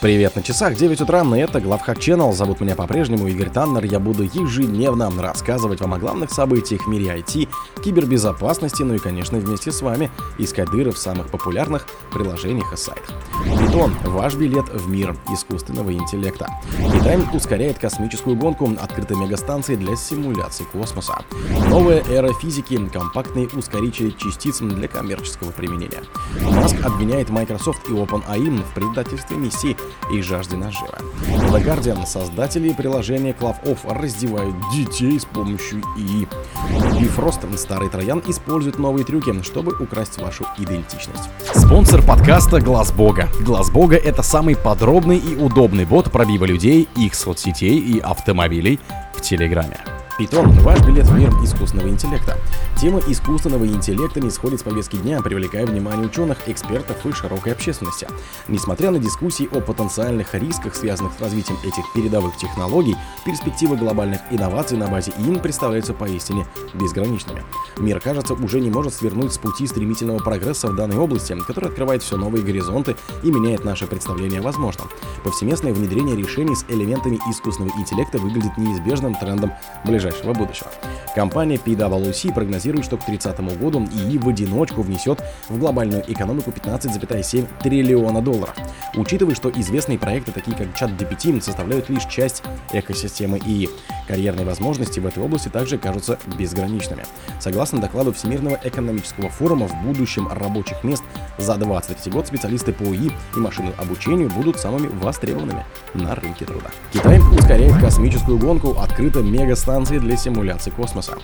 Привет на часах, 9 утра, и это Главхак Channel. Зовут меня по-прежнему Игорь Таннер. Я буду ежедневно рассказывать вам о главных событиях в мире IT, кибербезопасности, ну и, конечно, вместе с вами искать дыры в самых популярных приложениях и сайтах. Питон – ваш билет в мир искусственного интеллекта. Китай ускоряет космическую гонку открытой мегастанции для симуляции космоса. Новая эра физики – компактные ускорители частиц для коммерческого применения. Маск обвиняет Microsoft и OpenAI в предательстве миссии и жажде нажива. The Guardian, создатели приложения CloudOff, раздевают детей с помощью ИИ. Bifrost, старый троян, использует новые трюки, чтобы украсть вашу идентичность. Спонсор подкаста Глаз Бога. Глаз Бога — это самый подробный и удобный бот пробива людей, их соцсетей и автомобилей в Телеграме. Питон – ваш билет в мир искусственного интеллекта. Тема искусственного интеллекта не сходит с повестки дня, привлекая внимание ученых, экспертов и широкой общественности. Несмотря на дискуссии о потенциальных рисках, связанных с развитием этих передовых технологий, перспективы глобальных инноваций на базе ИИН представляются поистине безграничными. Мир, кажется, уже не может свернуть с пути стремительного прогресса в данной области, который открывает все новые горизонты и меняет наше представление о возможном. Повсеместное внедрение решений с элементами искусственного интеллекта выглядит неизбежным трендом ближайшего ближайшего будущего. Компания PwC прогнозирует, что к 30 году ИИ в одиночку внесет в глобальную экономику 15,7 триллиона долларов. Учитывая, что известные проекты, такие как ChatGPT, составляют лишь часть экосистемы ИИ, карьерные возможности в этой области также кажутся безграничными. Согласно докладу Всемирного экономического форума, в будущем рабочих мест за 2023 год специалисты по ИИ и машинному обучению будут самыми востребованными на рынке труда. Китай ускоряет космическую гонку, открыта мегастанции для симуляции космоса.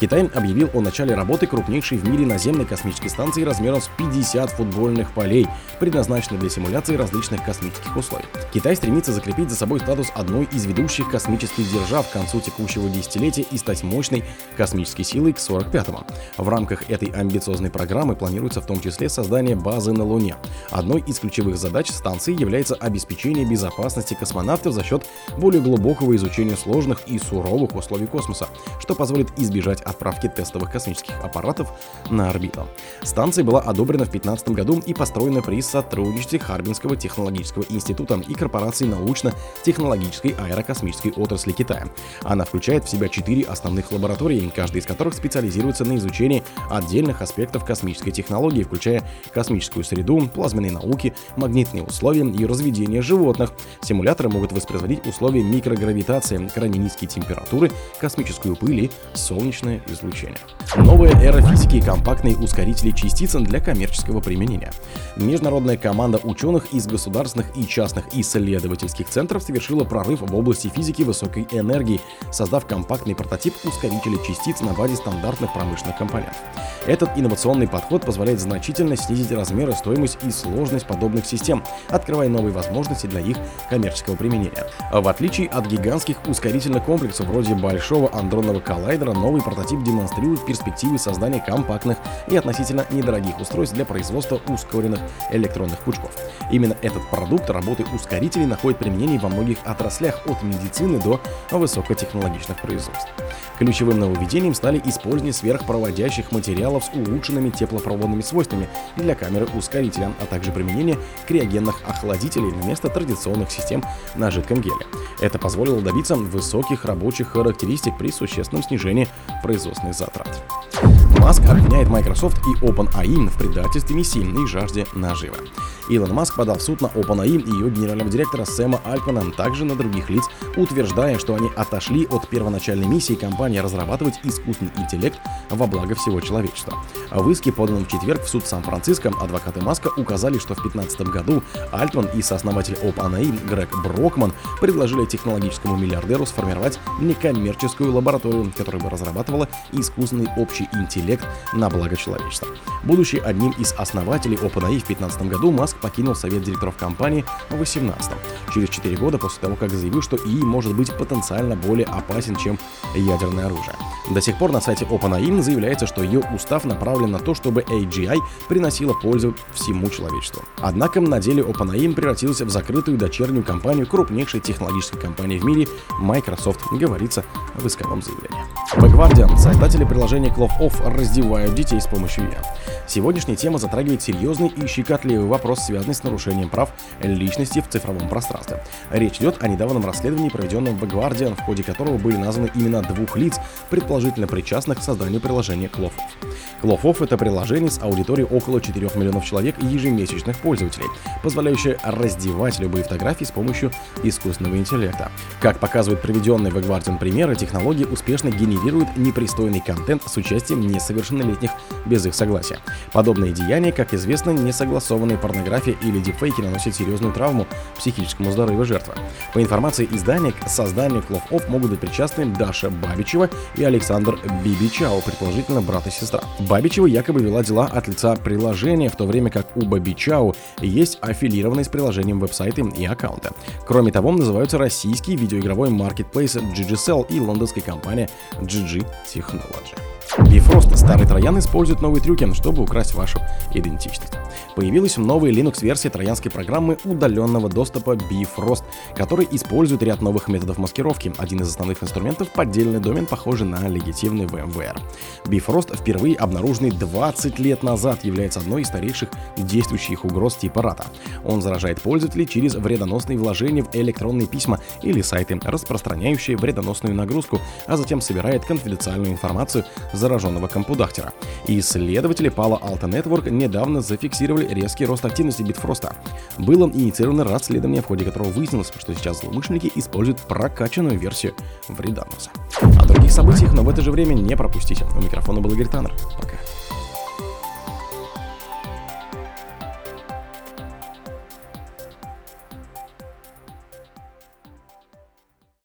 Китай объявил о начале работы крупнейшей в мире наземной космической станции размером с 50 футбольных полей, предназначенной для симуляции различных космических условий. Китай стремится закрепить за собой статус одной из ведущих космических держав к концу текущего десятилетия и стать мощной космической силой к 45-му. В рамках этой амбициозной программы планируется в том числе создание базы на Луне. Одной из ключевых задач станции является обеспечение безопасности космонавтов за счет более глубокого изучения сложных и суровых условий космоса, что позволит избежать отправки тестовых космических аппаратов на орбиту. Станция была одобрена в 2015 году и построена при сотрудничестве Харбинского технологического института и корпорации научно-технологической аэрокосмической отрасли Китая. Она включает в себя четыре основных лаборатории, каждая из которых специализируется на изучении отдельных аспектов космической технологии, включая космическую среду, плазменные науки, магнитные условия и разведение животных. Симуляторы могут воспроизводить условия микрогравитации, крайне низкие температуры, космическую пыль и солнечное излучение. Новая эра физики и компактные ускорители частиц для коммерческого применения. Международная команда ученых из государственных и частных исследовательских центров совершила прорыв в области физики высокой энергии, создав компактный прототип ускорителя частиц на базе стандартных промышленных компонентов. Этот инновационный подход позволяет значительно снизить размеры, стоимость и сложность подобных систем, открывая новые возможности для их коммерческого применения. В отличие от гигантских ускорительных комплексов вроде Большого андронного коллайдера, новый прототип демонстрирует перспективы создания компактных и относительно недорогих устройств для производства ускоренных электронных пучков. Именно этот продукт работы ускорителей находит применение во многих отраслях от медицины до высокотехнологичных производств. Ключевым нововведением стали использование сверхпроводящих материалов с улучшенными теплопроводными свойствами для камеры ускорителя, а также применение криогенных охладителей вместо традиционных систем на жидком геле. Это позволило добиться высоких рабочих характеристик при существенном снижении производственных затрат. Маск обвиняет Microsoft и OpenAI в предательстве и жажде нажива. Илон Маск подал в суд на OpenAI и ее генерального директора Сэма Альтмана, также на других лиц, утверждая, что они отошли от первоначальной миссии компании разрабатывать искусственный интеллект во благо всего человечества. В иске, поданном в четверг в суд Сан-Франциско, адвокаты Маска указали, что в 2015 году Альтман и сооснователь OpenAI Грег Брокман предложили технологическому миллиардеру сформировать некоммерческую лабораторию, которая бы разрабатывала искусственный общий интеллект на благо человечества. Будучи одним из основателей OpenAI в 2015 году, Маск покинул совет директоров компании в 2018 через 4 года после того, как заявил, что ИИ может быть потенциально более опасен, чем ядерное оружие. До сих пор на сайте OpenAI заявляется, что ее устав направлен на то, чтобы AGI приносила пользу всему человечеству. Однако на деле OpenAI превратился в закрытую дочернюю компанию крупнейшей технологической компании в мире Microsoft, говорится в исковом заявлении. The Guardian, создатели приложения Clove Off, раздевают детей с помощью VR. Сегодняшняя тема затрагивает серьезный и щекотливый вопрос, связанный с нарушением прав личности в цифровом пространстве. Речь идет о недавнем расследовании, проведенном в Guardian, в ходе которого были названы имена двух лиц, предположительно причастных к созданию приложения Клофов. Клофов — это приложение с аудиторией около 4 миллионов человек и ежемесячных пользователей, позволяющее раздевать любые фотографии с помощью искусственного интеллекта. Как показывают приведенные в Guardian примеры, технология успешно генерирует непристойный контент с участием несовершеннолетних без их согласия. Подобные деяния, как известно, несогласованные порнография или дипфейки наносят серьезную травму психическому здоровью жертвы. По информации издания, к созданию Off могут быть причастны Даша Бабичева и Александр Бибичао, предположительно брат и сестра. Бабичева якобы вела дела от лица приложения, в то время как у Бабичао есть аффилированные с приложением веб-сайты и аккаунты. Кроме того, называются российский видеоигровой маркетплейс GGSell и лондонская компания GG Technology. Bifrost, старый троян, использует новые трюки, чтобы украсть вашу идентичность. Появилась новая Linux-версия троянской программы удаленного доступа Bifrost, который использует ряд новых методов маскировки. Один из основных инструментов — поддельный домен, похожий на легитимный VMware. Bifrost, впервые обнаруженный 20 лет назад, является одной из старейших действующих угроз типа RATA. Он заражает пользователей через вредоносные вложения в электронные письма или сайты, распространяющие вредоносную нагрузку, а затем собирает конфиденциальную информацию зараженного компудахтера. Исследователи Palo Alto Network недавно зафиксировали резкий рост активности Битфроста. Было инициировано расследование, в ходе которого выяснилось, что сейчас злоумышленники используют прокачанную версию вредоноса. О других событиях, но в это же время не пропустите. У микрофона был Игорь Таннер. Пока.